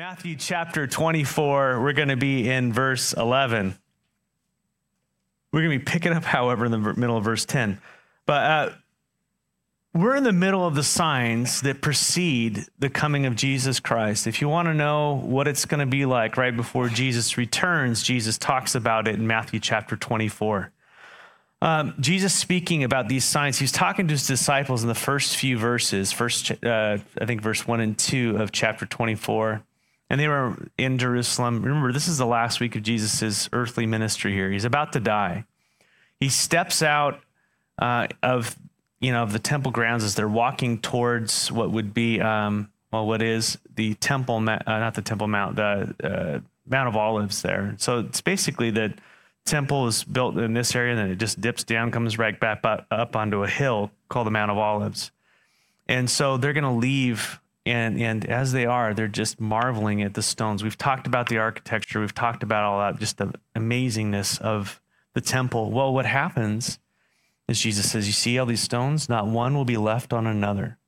Matthew chapter 24, we're going to be in verse 11. We're going to be picking up, however, in the middle of verse 10. But uh, we're in the middle of the signs that precede the coming of Jesus Christ. If you want to know what it's going to be like right before Jesus returns, Jesus talks about it in Matthew chapter 24. Um, Jesus speaking about these signs, he's talking to his disciples in the first few verses, first, uh, I think, verse 1 and 2 of chapter 24 and they were in Jerusalem. Remember, this is the last week of Jesus' earthly ministry here. He's about to die. He steps out uh, of you know of the temple grounds as they're walking towards what would be um, well, what is the temple? Uh, not the Temple Mount, the uh, Mount of Olives. There. So it's basically the temple is built in this area, and then it just dips down, comes right back up onto a hill called the Mount of Olives. And so they're going to leave and and as they are they're just marveling at the stones. We've talked about the architecture. We've talked about all that just the amazingness of the temple. Well what happens is jesus says you see all these stones? Not one will be left on another.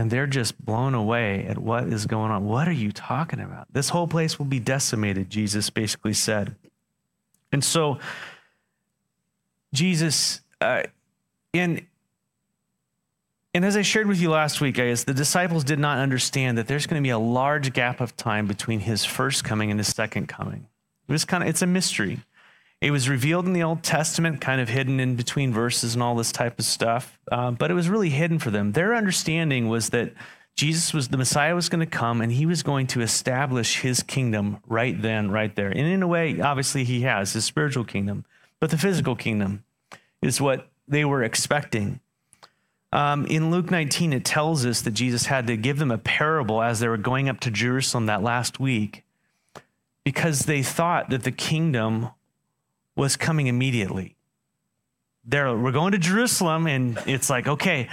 And they're just blown away at what is going on. What are you talking about? This whole place will be decimated jesus basically said. And so jesus uh, in and as I shared with you last week, guys, the disciples did not understand that there's going to be a large gap of time between his first coming and his second coming. It was kind of it's a mystery. It was revealed in the Old Testament, kind of hidden in between verses and all this type of stuff, uh, but it was really hidden for them. Their understanding was that Jesus was the Messiah was going to come and he was going to establish his kingdom right then, right there. And in a way, obviously, he has his spiritual kingdom, but the physical kingdom is what they were expecting. Um, in Luke 19, it tells us that Jesus had to give them a parable as they were going up to Jerusalem that last week because they thought that the kingdom was coming immediately. They're, we're going to Jerusalem, and it's like, okay,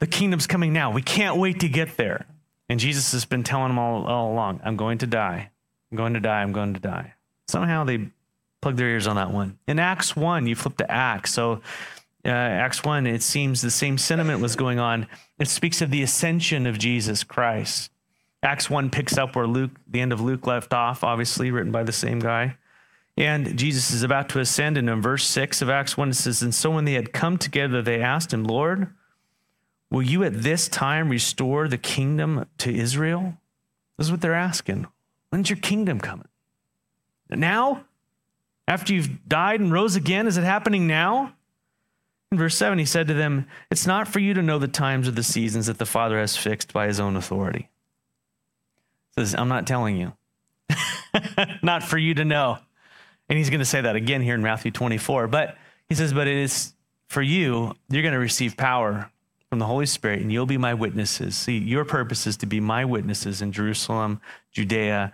the kingdom's coming now. We can't wait to get there. And Jesus has been telling them all, all along, I'm going to die. I'm going to die. I'm going to die. Somehow they plug their ears on that one. In Acts 1, you flip to Acts. So uh, Acts 1, it seems the same sentiment was going on. It speaks of the ascension of Jesus Christ. Acts 1 picks up where Luke, the end of Luke left off, obviously written by the same guy. And Jesus is about to ascend. And in verse 6 of Acts 1, it says, And so when they had come together, they asked him, Lord, will you at this time restore the kingdom to Israel? This is what they're asking. When's your kingdom coming? Now? After you've died and rose again? Is it happening now? In verse 7, he said to them, It's not for you to know the times or the seasons that the Father has fixed by his own authority. He says, I'm not telling you. not for you to know. And he's going to say that again here in Matthew 24. But he says, But it is for you, you're going to receive power from the Holy Spirit, and you'll be my witnesses. See, your purpose is to be my witnesses in Jerusalem, Judea,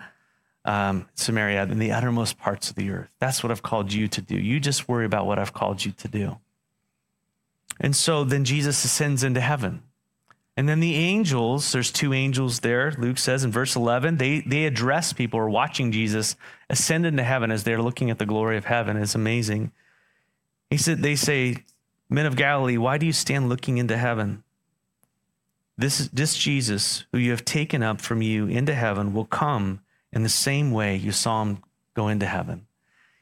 um, Samaria, and the uttermost parts of the earth. That's what I've called you to do. You just worry about what I've called you to do. And so then Jesus ascends into heaven. And then the angels, there's two angels there, Luke says in verse 11, they, they address people who are watching Jesus ascend into heaven as they're looking at the glory of heaven. It's amazing. He said, they say, Men of Galilee, why do you stand looking into heaven? This, this Jesus, who you have taken up from you into heaven, will come in the same way you saw him go into heaven.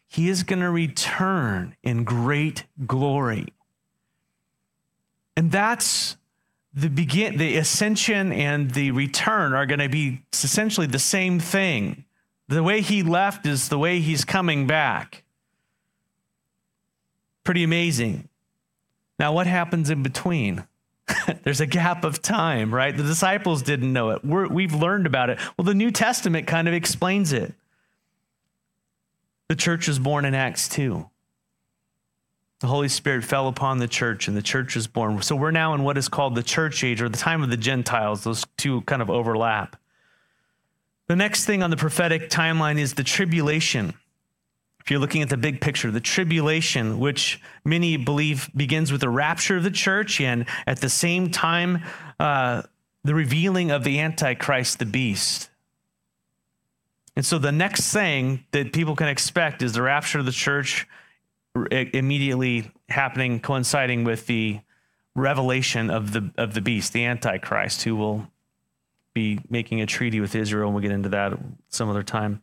He is going to return in great glory. And that's the begin the ascension and the return are going to be essentially the same thing. The way he left is the way he's coming back. Pretty amazing. Now, what happens in between? There's a gap of time, right? The disciples didn't know it. we have learned about it. Well, the New Testament kind of explains it. The church was born in Acts 2 the Holy Spirit fell upon the church and the church was born. So we're now in what is called the church age or the time of the Gentiles. Those two kind of overlap. The next thing on the prophetic timeline is the tribulation. If you're looking at the big picture, the tribulation, which many believe begins with the rapture of the church and at the same time, uh, the revealing of the Antichrist, the beast. And so the next thing that people can expect is the rapture of the church immediately happening, coinciding with the revelation of the of the beast, the Antichrist, who will be making a treaty with Israel, and we'll get into that some other time.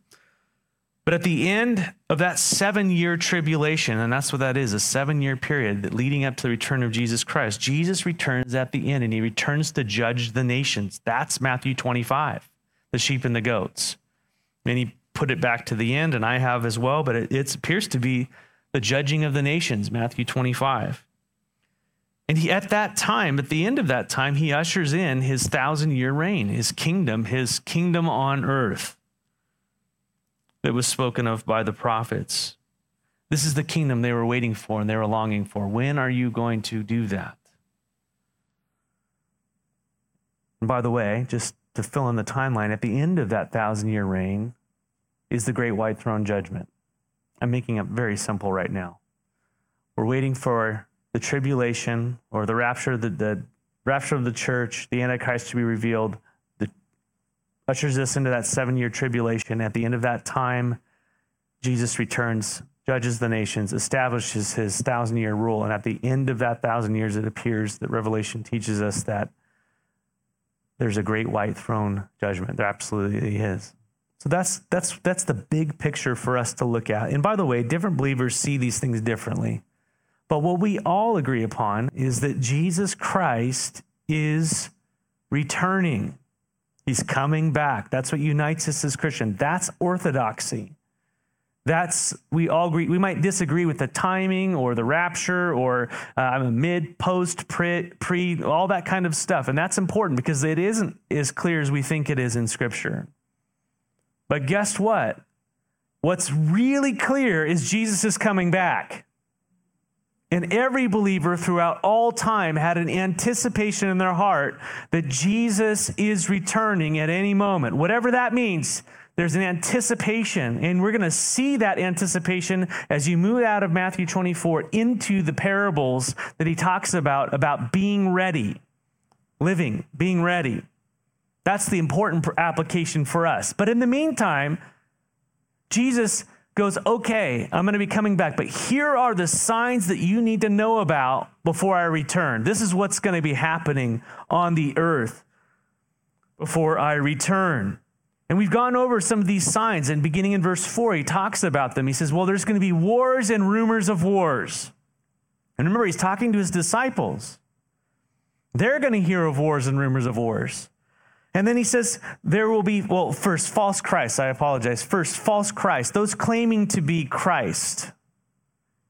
But at the end of that seven year tribulation, and that's what that is a seven year period that leading up to the return of Jesus Christ, Jesus returns at the end and he returns to judge the nations. That's Matthew 25, the sheep and the goats. And he put it back to the end, and I have as well, but it, it appears to be the judging of the nations, Matthew 25. And he, at that time, at the end of that time, he ushers in his thousand year reign, his kingdom, his kingdom on earth that was spoken of by the prophets. This is the kingdom they were waiting for and they were longing for. When are you going to do that? And by the way, just to fill in the timeline, at the end of that thousand year reign is the great white throne judgment. I'm making it very simple right now. We're waiting for the tribulation or the rapture, the, the rapture of the church, the Antichrist to be revealed, the, ushers us into that seven year tribulation. At the end of that time, Jesus returns, judges the nations, establishes his thousand year rule. And at the end of that thousand years, it appears that Revelation teaches us that there's a great white throne judgment. There absolutely is. So that's that's that's the big picture for us to look at. And by the way, different believers see these things differently. But what we all agree upon is that Jesus Christ is returning. He's coming back. That's what unites us as Christian. That's orthodoxy. That's we all agree. We might disagree with the timing or the rapture or uh, I'm a mid, post, pre, pre, all that kind of stuff, and that's important because it isn't as clear as we think it is in Scripture. But guess what? What's really clear is Jesus is coming back. And every believer throughout all time had an anticipation in their heart that Jesus is returning at any moment. Whatever that means, there's an anticipation. And we're going to see that anticipation as you move out of Matthew 24 into the parables that he talks about, about being ready, living, being ready. That's the important application for us. But in the meantime, Jesus goes, Okay, I'm going to be coming back, but here are the signs that you need to know about before I return. This is what's going to be happening on the earth before I return. And we've gone over some of these signs, and beginning in verse 4, he talks about them. He says, Well, there's going to be wars and rumors of wars. And remember, he's talking to his disciples. They're going to hear of wars and rumors of wars. And then he says, there will be, well, first, false Christ. I apologize. First, false Christ, those claiming to be Christ.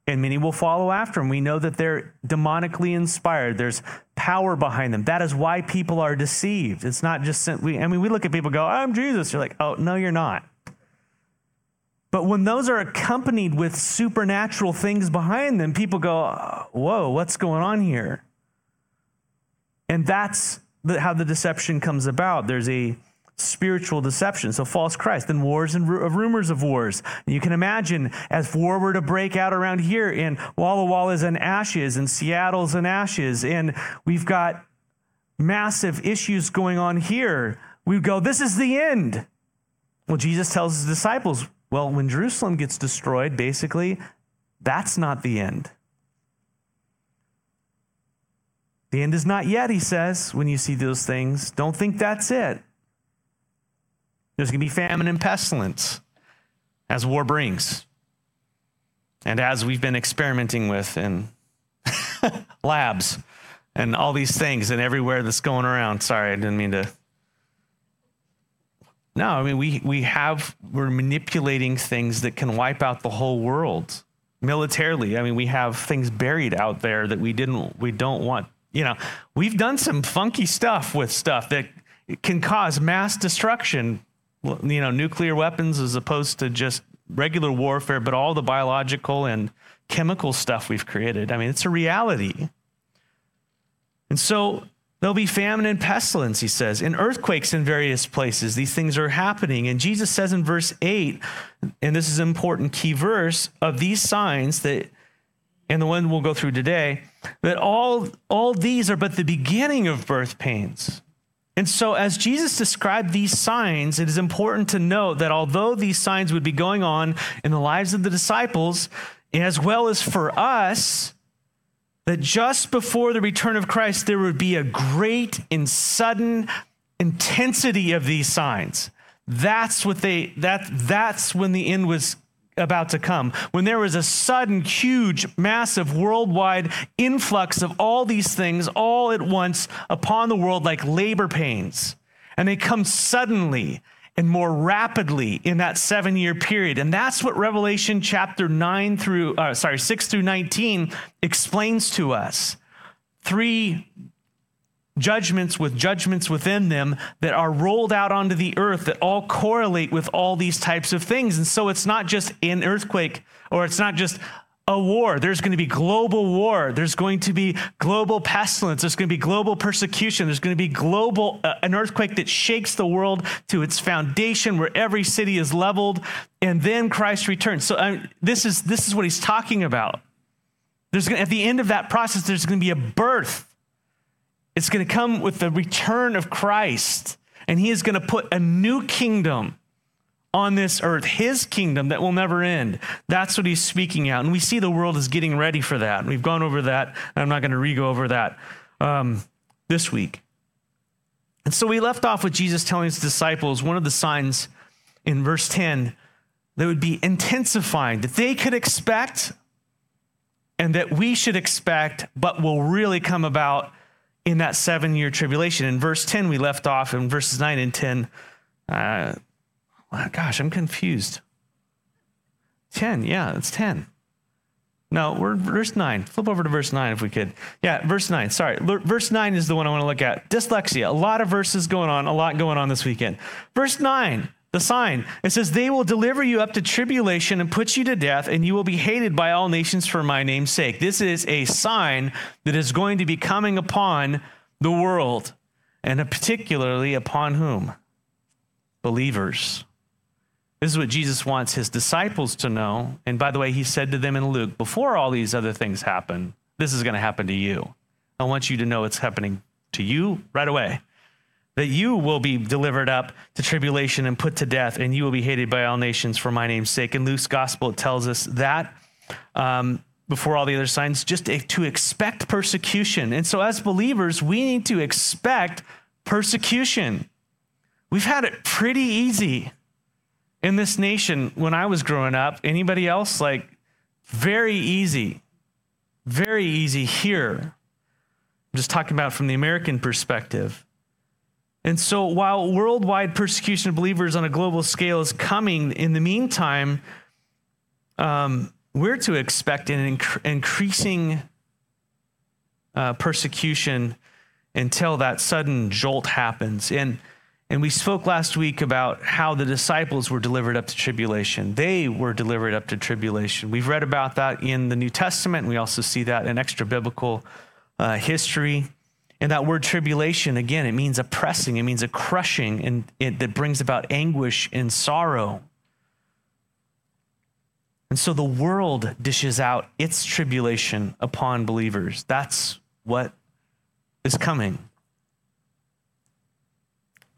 And many will follow after him. We know that they're demonically inspired. There's power behind them. That is why people are deceived. It's not just, I mean, we look at people go, I'm Jesus. You're like, oh, no, you're not. But when those are accompanied with supernatural things behind them, people go, whoa, what's going on here? And that's how the deception comes about. There's a spiritual deception. So false Christ, then wars and rumors of wars. And you can imagine as war were to break out around here and Walla Walla's and ashes and Seattle's and ashes and we've got massive issues going on here. We go, this is the end. Well, Jesus tells his disciples, well, when Jerusalem gets destroyed, basically, that's not the end. The end is not yet, he says, when you see those things. Don't think that's it. There's going to be famine and pestilence as war brings. And as we've been experimenting with in labs and all these things and everywhere that's going around. Sorry, I didn't mean to. No, I mean, we, we have, we're manipulating things that can wipe out the whole world militarily. I mean, we have things buried out there that we didn't, we don't want you know, we've done some funky stuff with stuff that can cause mass destruction, you know, nuclear weapons as opposed to just regular warfare, but all the biological and chemical stuff we've created. I mean, it's a reality. And so there'll be famine and pestilence, he says, and earthquakes in various places. These things are happening. And Jesus says in verse 8, and this is an important key verse, of these signs that and the one we'll go through today, that all, all these are but the beginning of birth pains. And so, as Jesus described these signs, it is important to note that although these signs would be going on in the lives of the disciples, as well as for us, that just before the return of Christ, there would be a great and sudden intensity of these signs. That's what they that that's when the end was about to come. When there was a sudden, huge, massive, worldwide influx of all these things all at once upon the world like labor pains. And they come suddenly and more rapidly in that seven year period. And that's what Revelation chapter 9 through, uh, sorry, 6 through 19 explains to us. Three judgments with judgments within them that are rolled out onto the earth that all correlate with all these types of things. And so it's not just an earthquake or it's not just a war. There's going to be global war. There's going to be global pestilence. There's going to be global persecution. There's going to be global uh, an earthquake that shakes the world to its foundation, where every city is leveled, and then Christ returns. So uh, this is this is what he's talking about. There's going to, at the end of that process, there's going to be a birth. It's going to come with the return of Christ, and he is going to put a new kingdom on this earth, his kingdom that will never end. That's what he's speaking out. And we see the world is getting ready for that. We've gone over that. I'm not going to re go over that um, this week. And so we left off with Jesus telling his disciples one of the signs in verse 10 that would be intensifying, that they could expect and that we should expect, but will really come about in that seven year tribulation. In verse 10, we left off in verses 9 and 10. Uh, gosh, I'm confused. 10, yeah, it's 10. No, we're verse 9. Flip over to verse 9 if we could. Yeah, verse 9. Sorry. Verse 9 is the one I want to look at. Dyslexia. A lot of verses going on, a lot going on this weekend. Verse 9, the sign. It says, They will deliver you up to tribulation and put you to death, and you will be hated by all nations for my name's sake. This is a sign that is going to be coming upon the world, and particularly upon whom? Believers. This is what Jesus wants his disciples to know. And by the way, he said to them in Luke, before all these other things happen, this is going to happen to you. I want you to know it's happening to you right away. That you will be delivered up to tribulation and put to death, and you will be hated by all nations for my name's sake. In Luke's gospel, it tells us that um, before all the other signs, just to expect persecution. And so, as believers, we need to expect persecution. We've had it pretty easy in this nation when I was growing up. Anybody else? Like, very easy. Very easy here. I'm just talking about from the American perspective. And so, while worldwide persecution of believers on a global scale is coming, in the meantime, um, we're to expect an inc- increasing uh, persecution until that sudden jolt happens. And and we spoke last week about how the disciples were delivered up to tribulation. They were delivered up to tribulation. We've read about that in the New Testament. We also see that in extra biblical uh, history. And that word tribulation, again, it means a pressing, it means a crushing, and it, that brings about anguish and sorrow. And so the world dishes out its tribulation upon believers. That's what is coming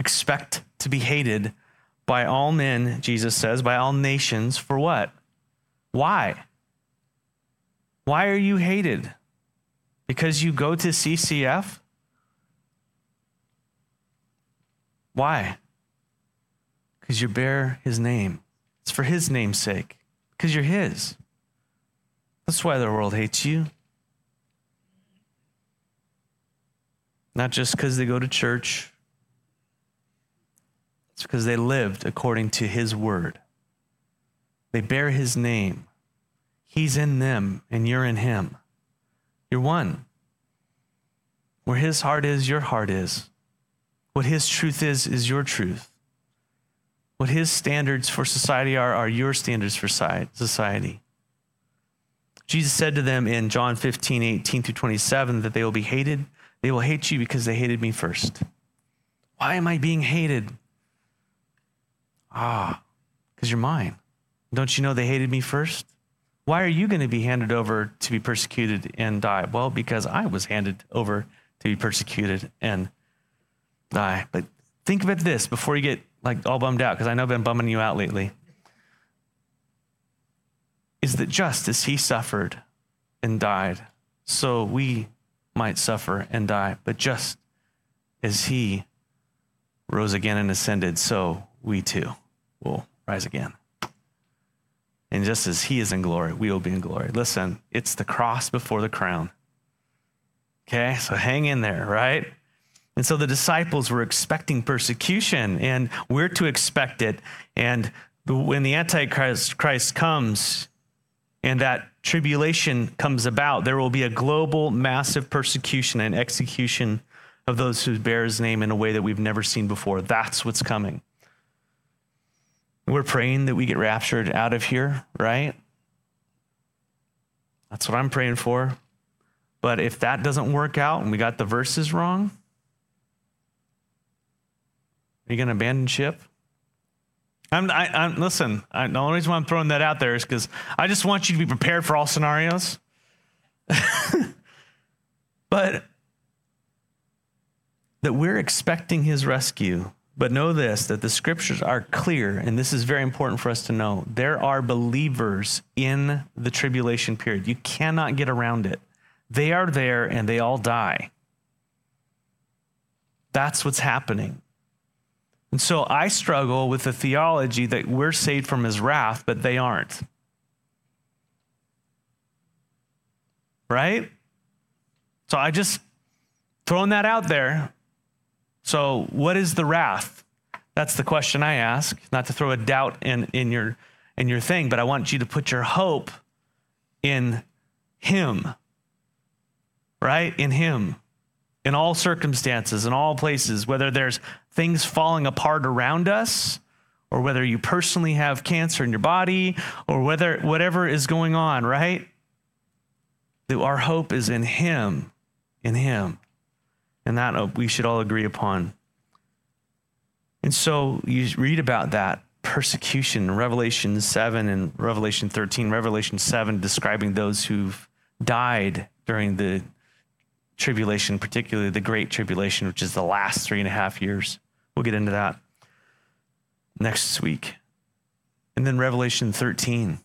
expect to be hated by all men, Jesus says, by all nations for what? Why? Why are you hated? Because you go to CCF? Why? Because you bear his name. It's for his name's sake, because you're his. That's why the world hates you. Not just because they go to church, it's because they lived according to his word. They bear his name. He's in them, and you're in him. You're one. Where his heart is, your heart is. What his truth is, is your truth. What his standards for society are, are your standards for society. Jesus said to them in John 15, 18 through 27 that they will be hated. They will hate you because they hated me first. Why am I being hated? Ah, because you're mine. Don't you know they hated me first? Why are you going to be handed over to be persecuted and die? Well, because I was handed over to be persecuted and die. But think about this before you get like all bummed out, because I know I've been bumming you out lately. Is that just as he suffered and died, so we might suffer and die, but just as he rose again and ascended, so we too will rise again. And just as he is in glory, we will be in glory. Listen, it's the cross before the crown. Okay, so hang in there, right? And so the disciples were expecting persecution, and we're to expect it. And when the Antichrist Christ comes and that tribulation comes about, there will be a global, massive persecution and execution of those who bear his name in a way that we've never seen before. That's what's coming. We're praying that we get raptured out of here, right? That's what I'm praying for. But if that doesn't work out and we got the verses wrong, you going to abandon ship? I'm, I, am listen, I, the only reason why I'm throwing that out there is because I just want you to be prepared for all scenarios. but that we're expecting his rescue but know this that the scriptures are clear, and this is very important for us to know. There are believers in the tribulation period. You cannot get around it. They are there and they all die. That's what's happening. And so I struggle with the theology that we're saved from his wrath, but they aren't. Right? So I just throwing that out there so, what is the wrath? That's the question I ask, not to throw a doubt in, in, your, in your thing, but I want you to put your hope in Him, right? In Him, in all circumstances, in all places, whether there's things falling apart around us, or whether you personally have cancer in your body, or whether whatever is going on, right? That our hope is in Him, in Him. And that uh, we should all agree upon. And so you read about that persecution in Revelation 7 and Revelation 13, Revelation 7 describing those who've died during the tribulation, particularly the Great Tribulation, which is the last three and a half years. We'll get into that next week. And then Revelation 13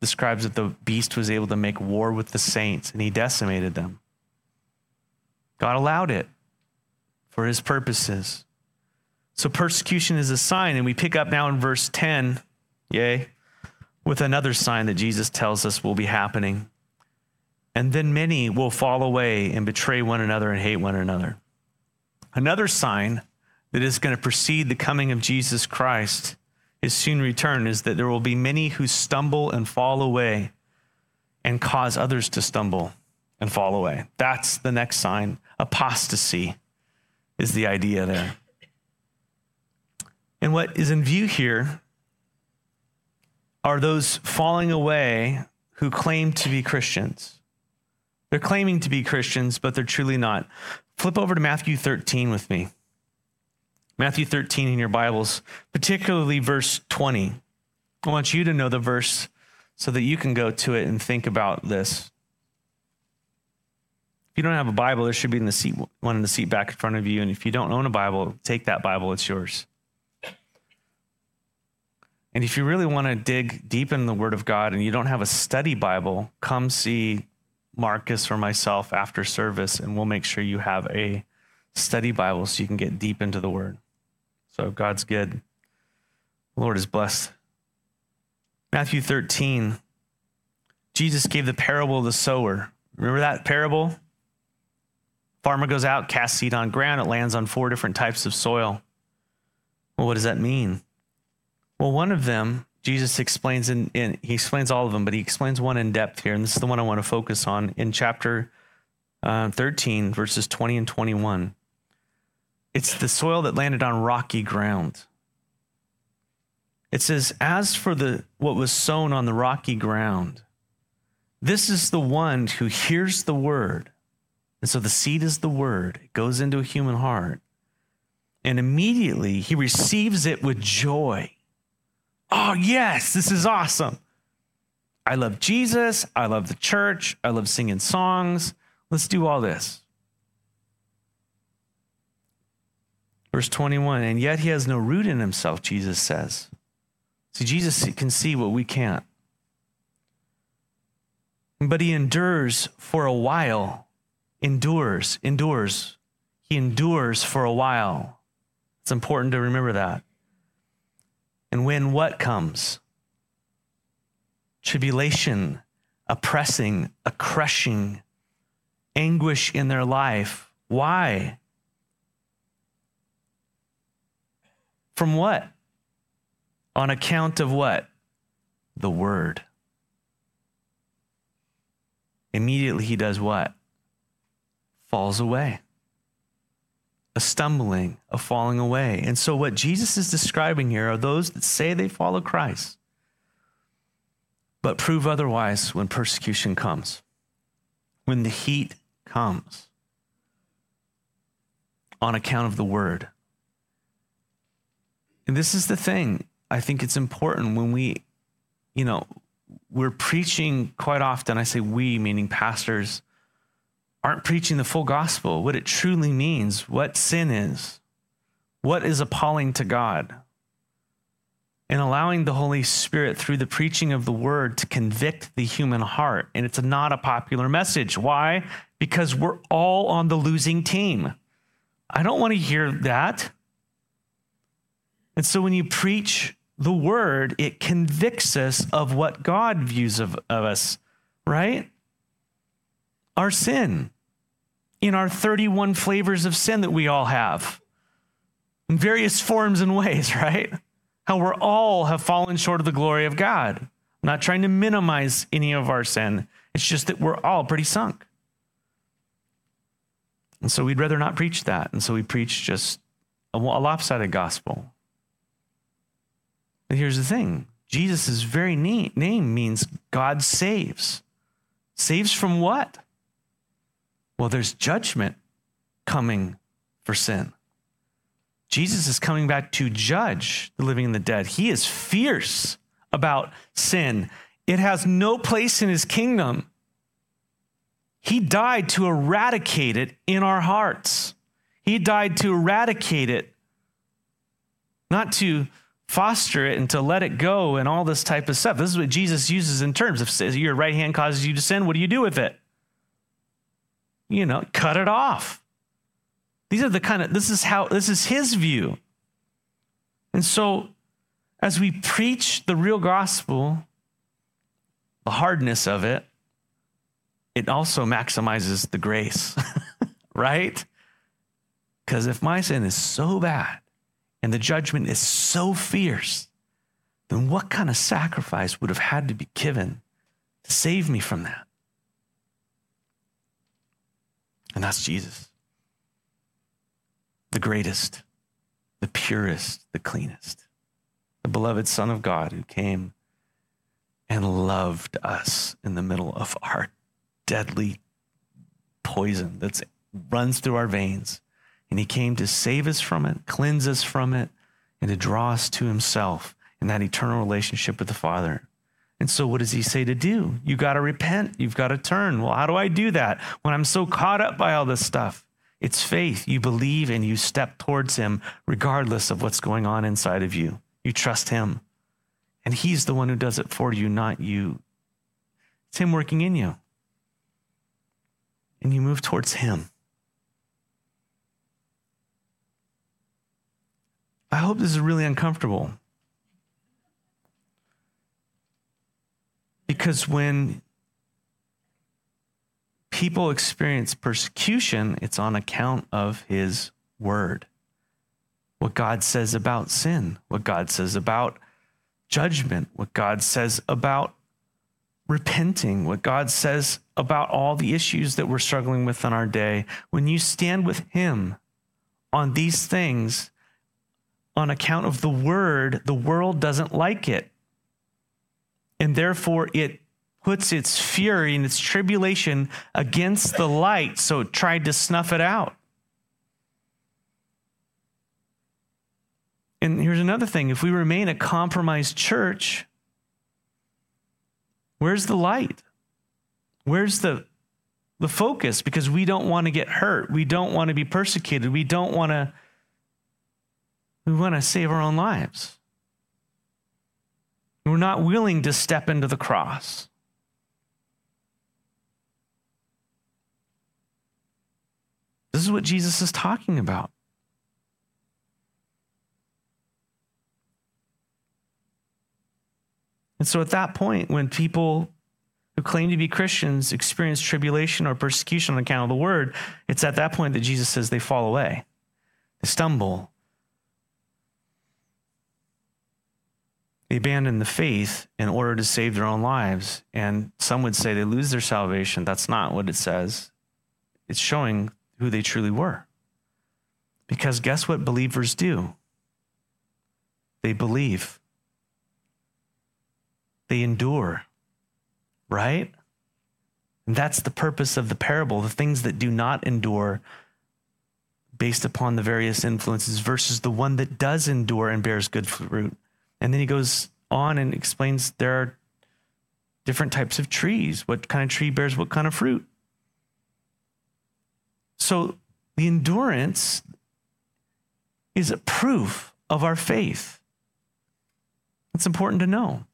describes that the beast was able to make war with the saints and he decimated them. God allowed it for his purposes. So persecution is a sign, and we pick up now in verse 10, yay, with another sign that Jesus tells us will be happening. And then many will fall away and betray one another and hate one another. Another sign that is going to precede the coming of Jesus Christ, his soon return, is that there will be many who stumble and fall away and cause others to stumble and fall away. That's the next sign. Apostasy is the idea there. And what is in view here are those falling away who claim to be Christians. They're claiming to be Christians, but they're truly not. Flip over to Matthew 13 with me. Matthew 13 in your Bibles, particularly verse 20. I want you to know the verse so that you can go to it and think about this. If you don't have a Bible, there should be in the seat, one in the seat back in front of you. And if you don't own a Bible, take that Bible, it's yours. And if you really want to dig deep in the Word of God and you don't have a study Bible, come see Marcus or myself after service, and we'll make sure you have a study Bible so you can get deep into the Word. So God's good. The Lord is blessed. Matthew 13, Jesus gave the parable of the sower. Remember that parable? Farmer goes out, casts seed on ground, it lands on four different types of soil. Well, what does that mean? Well, one of them, Jesus explains in, in he explains all of them, but he explains one in depth here, and this is the one I want to focus on in chapter uh, 13, verses 20 and 21. It's the soil that landed on rocky ground. It says, As for the what was sown on the rocky ground, this is the one who hears the word and so the seed is the word, it goes into a human heart. And immediately he receives it with joy. Oh, yes, this is awesome. I love Jesus. I love the church. I love singing songs. Let's do all this. Verse 21 And yet he has no root in himself, Jesus says. See, Jesus can see what we can't. But he endures for a while endures, endures. He endures for a while. It's important to remember that. And when what comes? Tribulation, oppressing, pressing, a crushing, anguish in their life. Why? From what? On account of what? The word. Immediately he does what? Falls away. A stumbling, a falling away. And so, what Jesus is describing here are those that say they follow Christ, but prove otherwise when persecution comes, when the heat comes on account of the word. And this is the thing. I think it's important when we, you know, we're preaching quite often. I say we, meaning pastors, aren't preaching the full gospel, what it truly means, what sin is, what is appalling to God, and allowing the Holy Spirit through the preaching of the word to convict the human heart. And it's not a popular message. Why? Because we're all on the losing team. I don't want to hear that. And so when you preach the word, it convicts us of what God views of, of us, right? Our sin, in our 31 flavors of sin that we all have, in various forms and ways, right? How we're all have fallen short of the glory of God. I'm not trying to minimize any of our sin. It's just that we're all pretty sunk. And so we'd rather not preach that. And so we preach just a, lopsided gospel. And here's the thing Jesus' very name means God saves. Saves from what? Well, there's judgment coming for sin. Jesus is coming back to judge the living and the dead. He is fierce about sin, it has no place in his kingdom. He died to eradicate it in our hearts. He died to eradicate it, not to foster it and to let it go and all this type of stuff. This is what Jesus uses in terms. If your right hand causes you to sin, what do you do with it? You know, cut it off. These are the kind of, this is how, this is his view. And so, as we preach the real gospel, the hardness of it, it also maximizes the grace, right? Because if my sin is so bad, and the judgment is so fierce, then what kind of sacrifice would have had to be given to save me from that? And that's Jesus. The greatest, the purest, the cleanest, the beloved Son of God who came and loved us in the middle of our deadly poison that runs through our veins and he came to save us from it, cleanse us from it, and to draw us to himself in that eternal relationship with the Father. And so, what does he say to do? You got to repent. You've got to turn. Well, how do I do that when I'm so caught up by all this stuff? It's faith. You believe and you step towards him regardless of what's going on inside of you. You trust him. And he's the one who does it for you, not you. It's him working in you. And you move towards him. I hope this is really uncomfortable. Because when people experience persecution, it's on account of his word. What God says about sin, what God says about judgment, what God says about repenting, what God says about all the issues that we're struggling with in our day. When you stand with him on these things, on account of the word, the world doesn't like it. And therefore, it puts its fury and its tribulation against the light, so it tried to snuff it out. And here's another thing if we remain a compromised church, where's the light? Where's the, the focus? Because we don't want to get hurt. We don't want to be persecuted. We don't want to we want to save our own lives. We're not willing to step into the cross. This is what Jesus is talking about. And so at that point, when people who claim to be Christians experience tribulation or persecution on account of the word, it's at that point that Jesus says they fall away, they stumble, they abandon the faith in order to save their own lives. And some would say they lose their salvation. That's not what it says. It's showing who they truly were. Because guess what believers do? They believe, they endure right? And that's the purpose of the parable the things that do not endure based upon the various influences versus the one that does endure and bears good fruit. And then he goes on and explains there are different types of trees. What kind of tree bears what kind of fruit? So the endurance is a proof of our faith. It's important to know.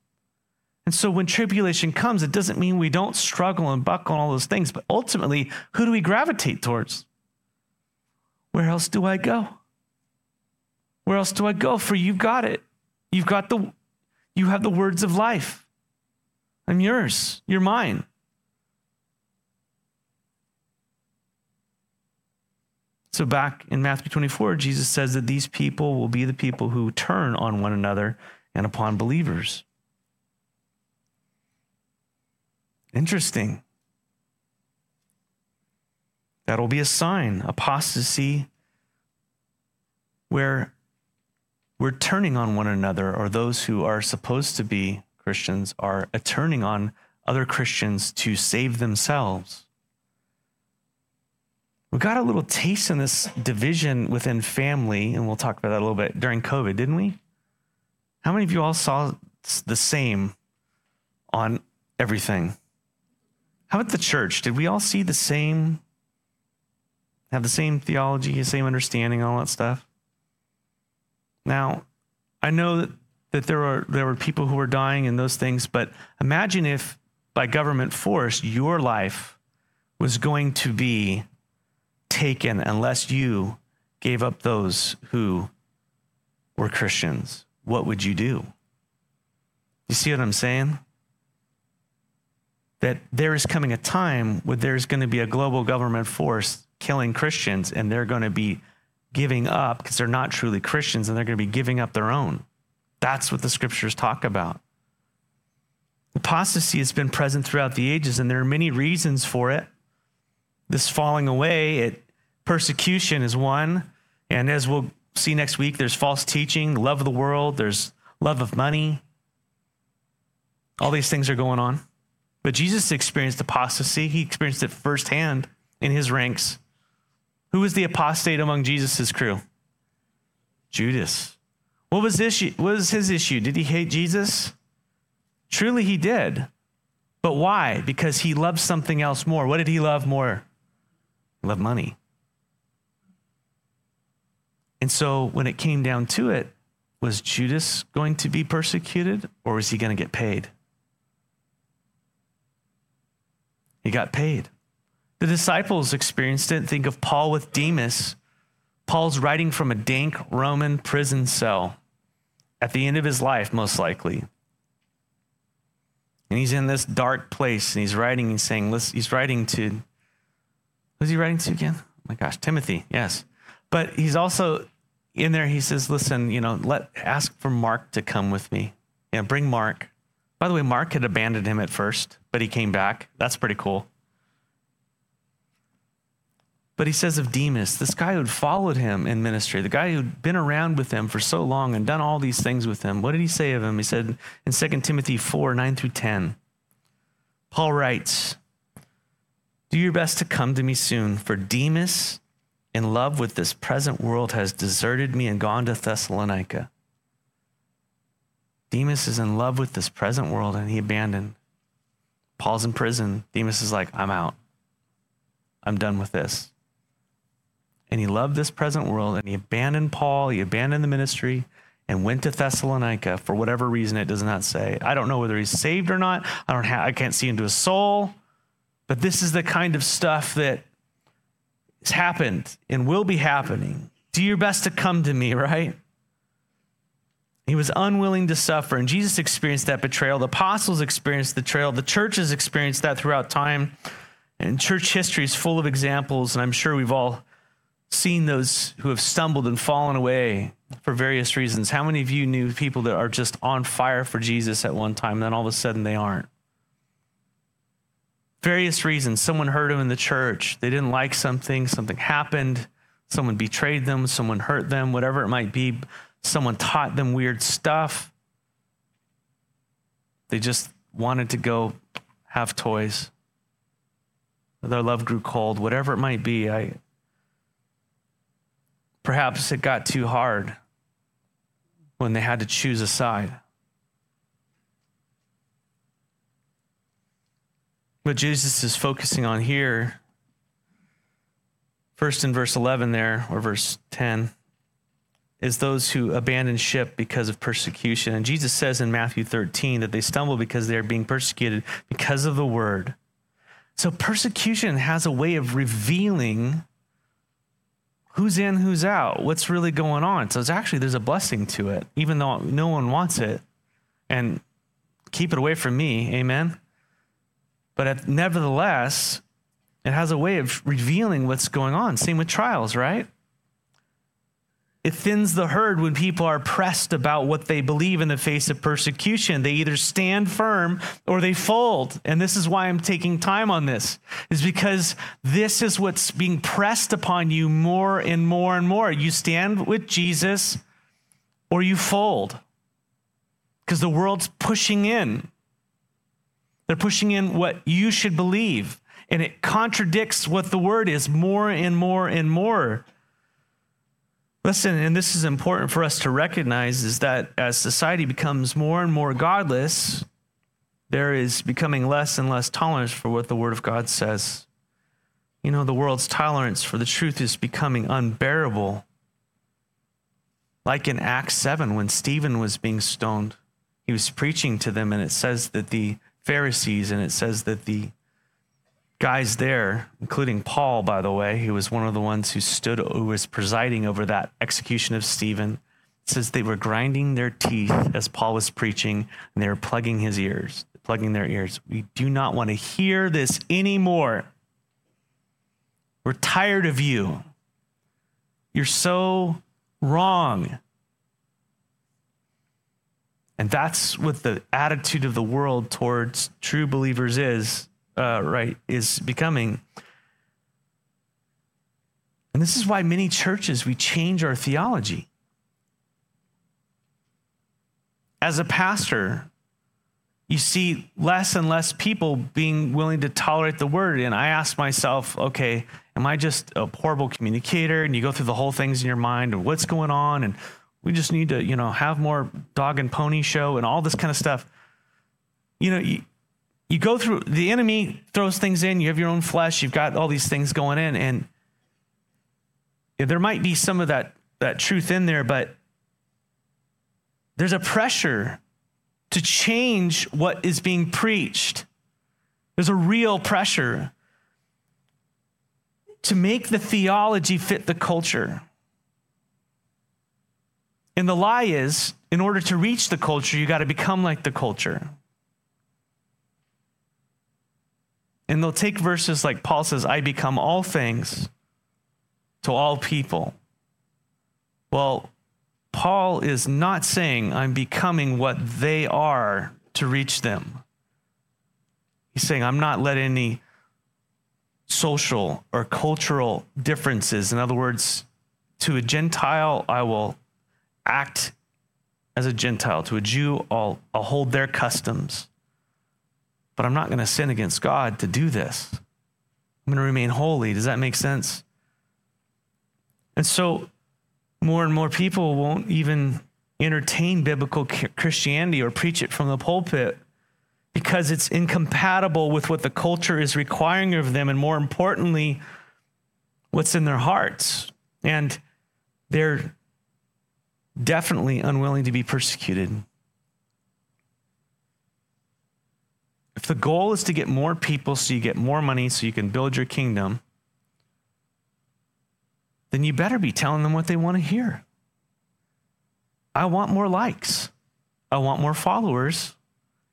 And so when tribulation comes, it doesn't mean we don't struggle and buckle on all those things, but ultimately, who do we gravitate towards? Where else do I go? Where else do I go? For you've got it. You've got the you have the words of life. I'm yours. You're mine. So back in Matthew 24, Jesus says that these people will be the people who turn on one another and upon believers. Interesting. That'll be a sign, apostasy, where we're turning on one another, or those who are supposed to be Christians are uh, turning on other Christians to save themselves. We got a little taste in this division within family, and we'll talk about that a little bit during COVID, didn't we? How many of you all saw the same on everything? How about the church? Did we all see the same, have the same theology, the same understanding, all that stuff? Now, I know that, that there were there were people who were dying and those things, but imagine if by government force your life was going to be taken unless you gave up those who were Christians. What would you do? You see what I'm saying? that there is coming a time where there's going to be a global government force killing Christians and they're going to be giving up because they're not truly Christians and they're going to be giving up their own. That's what the scriptures talk about. Apostasy has been present throughout the ages and there are many reasons for it. This falling away, it persecution is one, and as we'll see next week, there's false teaching, love of the world, there's love of money. All these things are going on. But Jesus experienced apostasy. He experienced it firsthand in his ranks. Who was the apostate among Jesus' crew? Judas. What was, issue, what was his issue? Did he hate Jesus? Truly, he did. But why? Because he loved something else more. What did he love more? He loved money. And so when it came down to it, was Judas going to be persecuted or was he going to get paid? He got paid. The disciples experienced it. Think of Paul with Demas. Paul's writing from a dank Roman prison cell at the end of his life, most likely. And he's in this dark place and he's writing, and saying, listen, he's writing to, who's he writing to again? Oh my gosh, Timothy, yes. But he's also in there, he says, listen, you know, let ask for Mark to come with me. Yeah, bring Mark. By the way, Mark had abandoned him at first, but he came back. That's pretty cool. But he says of Demas, this guy who'd followed him in ministry, the guy who'd been around with him for so long and done all these things with him. What did he say of him? He said in 2 Timothy 4 9 through 10, Paul writes, Do your best to come to me soon, for Demas, in love with this present world, has deserted me and gone to Thessalonica. Demas is in love with this present world and he abandoned. Paul's in prison. Demas is like, I'm out. I'm done with this. And he loved this present world and he abandoned Paul, he abandoned the ministry and went to Thessalonica for whatever reason it does not say. I don't know whether he's saved or not. I don't have, I can't see into his soul. But this is the kind of stuff that has happened and will be happening. Do your best to come to me, right? He was unwilling to suffer, and Jesus experienced that betrayal. The apostles experienced the betrayal. The churches experienced that throughout time. And church history is full of examples, and I'm sure we've all seen those who have stumbled and fallen away for various reasons. How many of you knew people that are just on fire for Jesus at one time, and then all of a sudden they aren't? Various reasons. Someone hurt them in the church. They didn't like something, something happened, someone betrayed them, someone hurt them, whatever it might be. Someone taught them weird stuff. They just wanted to go have toys. Their love grew cold, whatever it might be. I, Perhaps it got too hard when they had to choose a side. What Jesus is focusing on here, first in verse 11 there, or verse 10, is those who abandon ship because of persecution. And Jesus says in Matthew 13 that they stumble because they are being persecuted because of the word. So persecution has a way of revealing who's in, who's out, what's really going on. So it's actually there's a blessing to it, even though no one wants it. And keep it away from me, amen. But at, nevertheless, it has a way of revealing what's going on. Same with trials, right? It thins the herd when people are pressed about what they believe in the face of persecution. They either stand firm or they fold. And this is why I'm taking time on this, is because this is what's being pressed upon you more and more and more. You stand with Jesus or you fold because the world's pushing in. They're pushing in what you should believe, and it contradicts what the word is more and more and more. Listen, and this is important for us to recognize is that as society becomes more and more godless, there is becoming less and less tolerance for what the Word of God says. You know, the world's tolerance for the truth is becoming unbearable. Like in Acts 7, when Stephen was being stoned, he was preaching to them, and it says that the Pharisees and it says that the guys there, including Paul, by the way, who was one of the ones who stood, who was presiding over that execution of Stephen, says they were grinding their teeth as Paul was preaching, and they were plugging his ears, plugging their ears. We do not want to hear this anymore. We're tired of you. You're so wrong. And that's what the attitude of the world towards true believers is uh, right, is becoming. And this is why many churches, we change our theology. As a pastor, you see less and less people being willing to tolerate the word. And I ask myself, okay, am I just a horrible communicator? And you go through the whole things in your mind of what's going on. And we just need to, you know, have more dog and pony show and all this kind of stuff. You know, you, go through the enemy throws things in. You have your own flesh. You've got all these things going in. And there might be some of that that truth in there but there's a pressure to change what is being preached. There's a real pressure to make the theology fit the culture. And the lie is in order to reach the culture you got to become like the culture And they'll take verses like Paul says, I become all things to all people. Well, Paul is not saying I'm becoming what they are to reach them. He's saying I'm not letting any social or cultural differences. In other words, to a Gentile, I will act as a Gentile. To a Jew, I'll, I'll hold their customs but I'm not going to sin against God to do this. I'm going to remain holy. Does that make sense? And so, more and more people won't even entertain biblical Christianity or preach it from the pulpit because it's incompatible with what the culture is requiring of them, and more importantly, what's in their hearts. And they're definitely unwilling to be persecuted. If the goal is to get more people so you get more money so you can build your kingdom, then you better be telling them what they want to hear. I want more likes. I want more followers.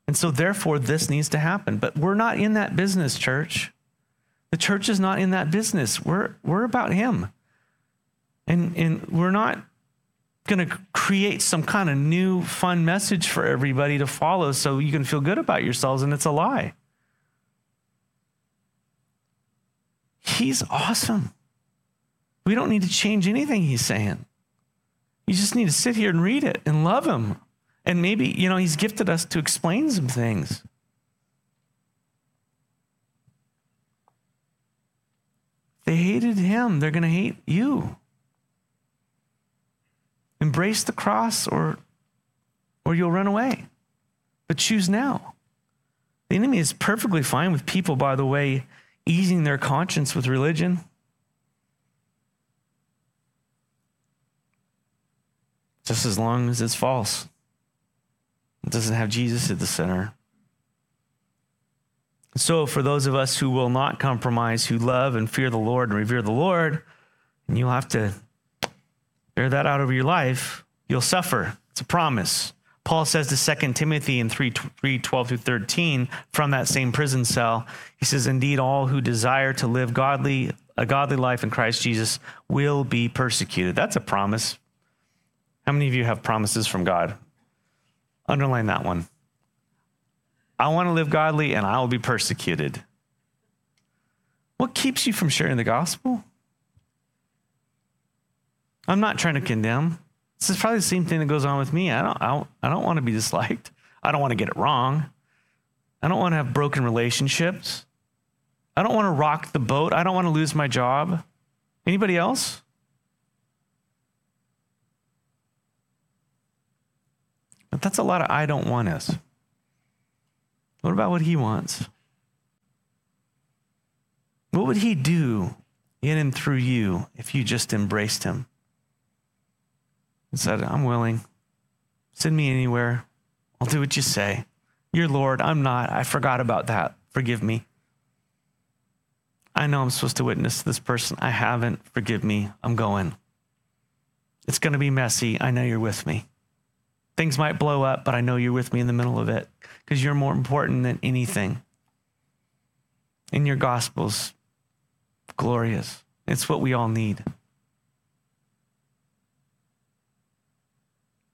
And so, therefore, this needs to happen. But we're not in that business, church. The church is not in that business. We're, we're about Him. And, and we're not going to create some kind of new fun message for everybody to follow so you can feel good about yourselves, and it's a lie. He's awesome. We don't need to change anything he's saying. You just need to sit here and read it and love him. And maybe, you know, he's gifted us to explain some things. They hated him, they're going to hate you. Embrace the cross or or you'll run away. But choose now. The enemy is perfectly fine with people, by the way, easing their conscience with religion. Just as long as it's false. It doesn't have Jesus at the center. So, for those of us who will not compromise, who love and fear the Lord and revere the Lord, and you'll have to bear that out over your life, you'll suffer. It's a promise. Paul says to 2 Timothy in 3, 3 12 through 13 from that same prison cell, he says, Indeed, all who desire to live godly, a godly life in Christ Jesus will be persecuted. That's a promise. How many of you have promises from God? Underline that one. I want to live godly and I will be persecuted. What keeps you from sharing the gospel? I'm not trying to condemn. This is probably the same thing that goes on with me. I don't, I don't, I don't want to be disliked. I don't want to get it wrong. I don't want to have broken relationships. I don't want to rock the boat. I don't want to lose my job. Anybody else? But that's a lot of I don't want us. What about what he wants? What would he do in and through you if you just embraced him and said, I'm willing. Send me anywhere. I'll do what you say. You're Lord. I'm not. I forgot about that. Forgive me. I know I'm supposed to witness this person. I haven't. Forgive me. I'm going. It's going to be messy. I know you're with me. Things might blow up, but I know you're with me in the middle of it because you're more important than anything. And your gospel's glorious. It's what we all need.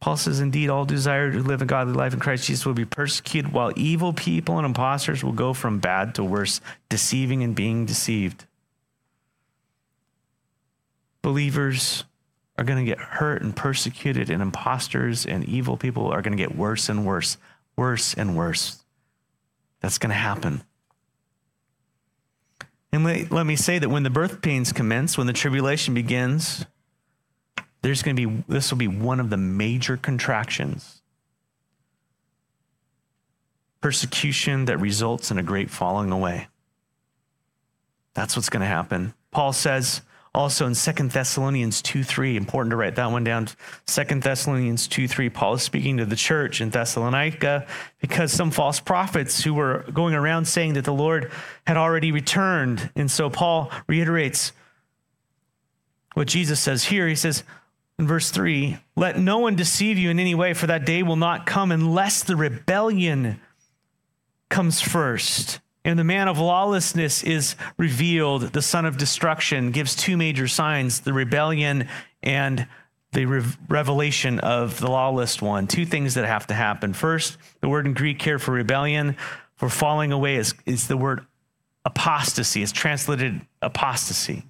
Paul says, Indeed, all desire to live a godly life in Christ Jesus will be persecuted, while evil people and impostors will go from bad to worse, deceiving and being deceived. Believers are going to get hurt and persecuted, and imposters and evil people are going to get worse and worse, worse and worse. That's going to happen. And let me say that when the birth pains commence, when the tribulation begins, there's going to be, this will be one of the major contractions. Persecution that results in a great falling away. That's what's going to happen. Paul says, also in Second Thessalonians 2 3, important to write that one down. Second Thessalonians 2 3, Paul is speaking to the church in Thessalonica because some false prophets who were going around saying that the Lord had already returned. And so Paul reiterates what Jesus says here. He says in verse 3 Let no one deceive you in any way, for that day will not come unless the rebellion comes first and the man of lawlessness is revealed. The son of destruction gives two major signs the rebellion and the re- revelation of the lawless one. Two things that have to happen. First, the word in Greek here for rebellion, for falling away, is, is the word apostasy. It's translated apostasy.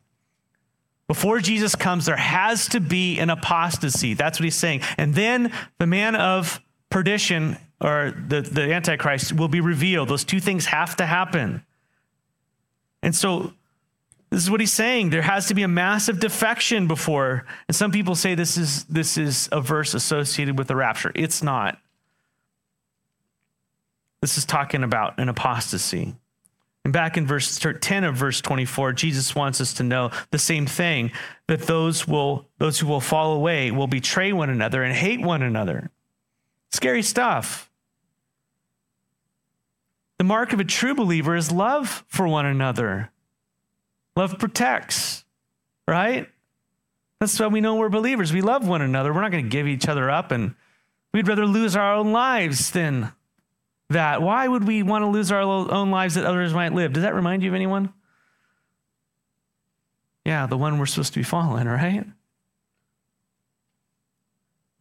Before Jesus comes, there has to be an apostasy. That's what he's saying. And then the man of perdition or the, the Antichrist will be revealed. Those two things have to happen. And so this is what he's saying. There has to be a massive defection before. And some people say this is this is a verse associated with the rapture. It's not. This is talking about an apostasy. And back in verse 10 of verse 24, Jesus wants us to know the same thing that those will those who will fall away will betray one another and hate one another. Scary stuff. The mark of a true believer is love for one another. Love protects, right? That's why we know we're believers. We love one another. We're not going to give each other up, and we'd rather lose our own lives than that. Why would we want to lose our own lives that others might live? Does that remind you of anyone? Yeah, the one we're supposed to be following, right?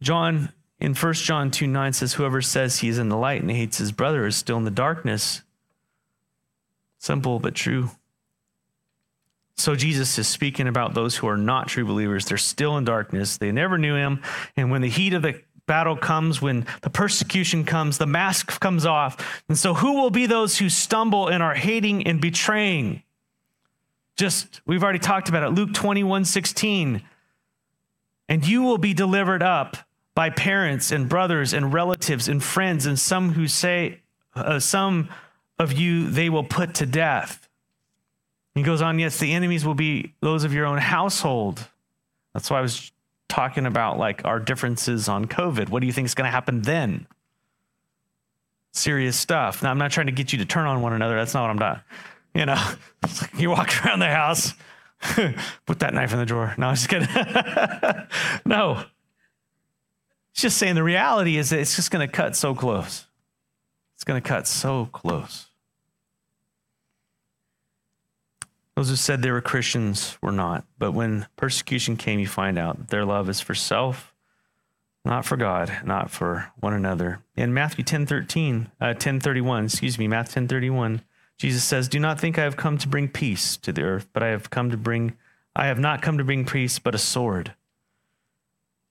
John in 1 John 2 9 says, Whoever says he is in the light and hates his brother is still in the darkness. Simple but true. So Jesus is speaking about those who are not true believers. They're still in darkness. They never knew him. And when the heat of the battle comes, when the persecution comes, the mask comes off. And so who will be those who stumble and are hating and betraying? Just, we've already talked about it. Luke 21 16. And you will be delivered up by parents and brothers and relatives and friends, and some who say, uh, some of you they will put to death. He goes on, yes, the enemies will be those of your own household. That's why I was talking about like our differences on COVID. What do you think is going to happen then? Serious stuff. Now, I'm not trying to get you to turn on one another. That's not what I'm doing. You know, you walk around the house, put that knife in the drawer. No, I'm just kidding. no. It's just saying the reality is that it's just going to cut so close. It's going to cut so close. Those who said they were Christians were not. But when persecution came, you find out that their love is for self, not for God, not for one another. In Matthew 10 13, uh, 10 31, excuse me, Matthew 10 31, Jesus says, Do not think I have come to bring peace to the earth, but I have come to bring, I have not come to bring peace, but a sword.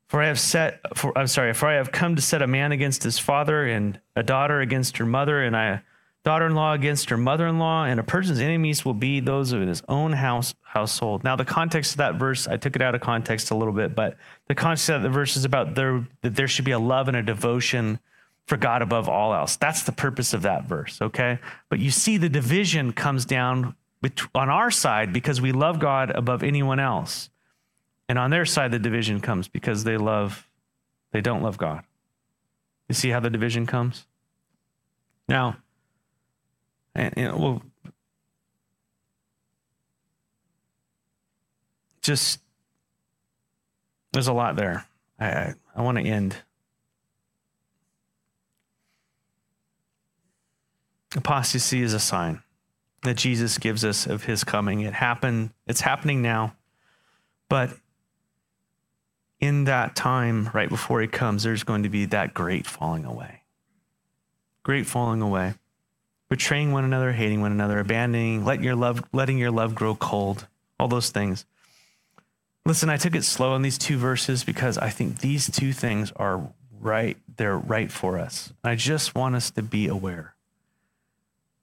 For I have set, for, I'm sorry, for I have come to set a man against his father and a daughter against her mother, and I daughter in law against her mother in law, and a person's enemies will be those of his own house household. Now, the context of that verse, I took it out of context a little bit, but the context of the verse is about there that there should be a love and a devotion for God above all else. That's the purpose of that verse, okay? But you see, the division comes down on our side because we love God above anyone else. And on their side, the division comes because they love, they don't love God. You see how the division comes? Now, and, and well, just there's a lot there. I I, I want to end. Apostasy is a sign that Jesus gives us of his coming. It happened, it's happening now. But in that time, right before he comes, there's going to be that great falling away. Great falling away betraying one another, hating one another, abandoning, letting your love, letting your love grow cold, all those things. Listen, I took it slow on these two verses because I think these two things are right. They're right for us. I just want us to be aware.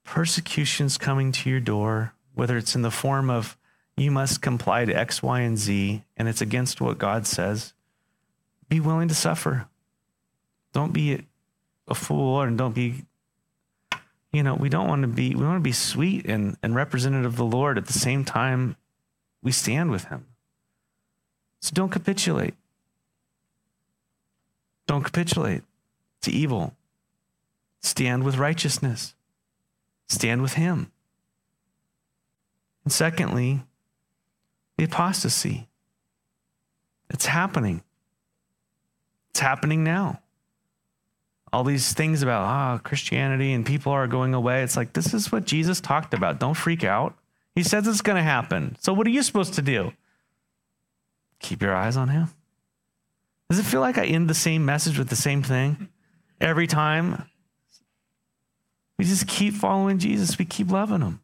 Persecution's coming to your door, whether it's in the form of you must comply to X, Y, and Z, and it's against what God says. Be willing to suffer. Don't be a fool and don't be you know, we don't want to be, we want to be sweet and, and representative of the Lord at the same time we stand with him. So don't capitulate. Don't capitulate to evil. Stand with righteousness. Stand with him. And secondly, the apostasy. It's happening. It's happening now all these things about ah Christianity and people are going away. It's like this is what Jesus talked about. Don't freak out. He says it's going to happen. So what are you supposed to do? Keep your eyes on him. Does it feel like I end the same message with the same thing every time? We just keep following Jesus. We keep loving him.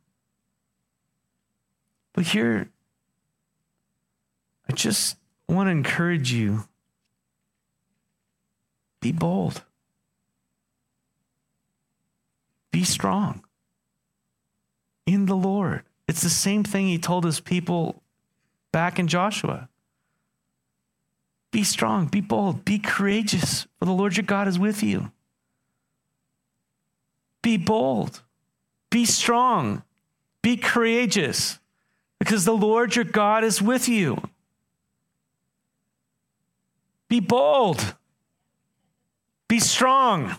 But here, I just want to encourage you be bold. Be strong in the Lord. It's the same thing he told his people back in Joshua. Be strong, be bold, be courageous, for the Lord your God is with you. Be bold, be strong, be courageous, because the Lord your God is with you. Be bold, be strong.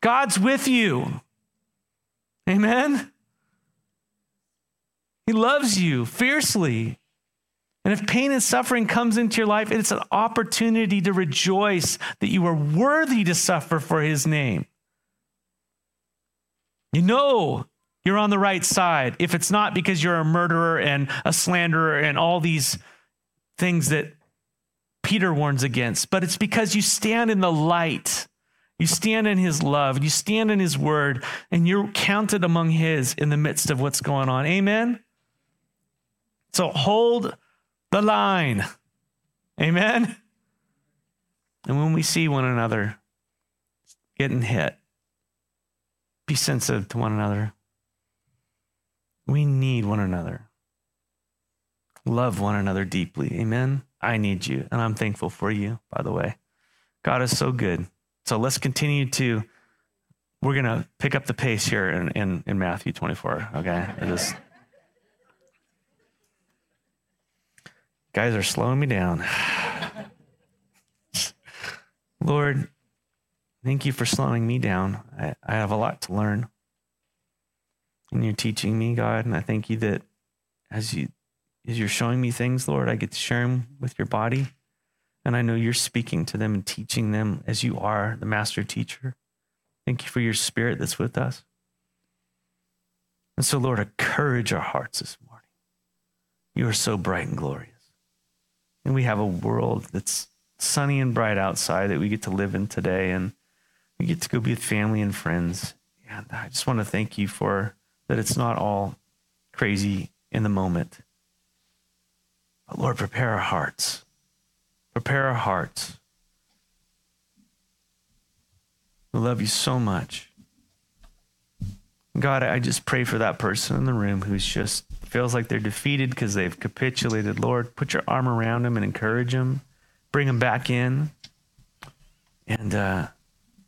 God's with you. Amen? He loves you fiercely. And if pain and suffering comes into your life, it's an opportunity to rejoice that you are worthy to suffer for his name. You know you're on the right side if it's not because you're a murderer and a slanderer and all these things that Peter warns against, but it's because you stand in the light. You stand in his love, you stand in his word, and you're counted among his in the midst of what's going on. Amen? So hold the line. Amen? And when we see one another getting hit, be sensitive to one another. We need one another. Love one another deeply. Amen. I need you, and I'm thankful for you, by the way. God is so good. So let's continue to, we're going to pick up the pace here in, in, in Matthew 24, okay? Just, guys are slowing me down. Lord, thank you for slowing me down. I, I have a lot to learn. And you're teaching me, God, and I thank you that as you as you're showing me things, Lord, I get to share them with your body. And I know you're speaking to them and teaching them as you are the master teacher. Thank you for your spirit that's with us. And so, Lord, encourage our hearts this morning. You are so bright and glorious. And we have a world that's sunny and bright outside that we get to live in today. And we get to go be with family and friends. And I just want to thank you for that it's not all crazy in the moment but Lord, prepare our hearts. Prepare our hearts. We love you so much. God, I just pray for that person in the room who's just feels like they're defeated because they've capitulated. Lord, put your arm around them and encourage them. Bring them back in. And uh,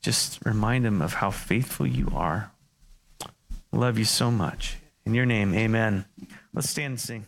just remind them of how faithful you are. Love you so much. In your name, amen. Let's stand and sing.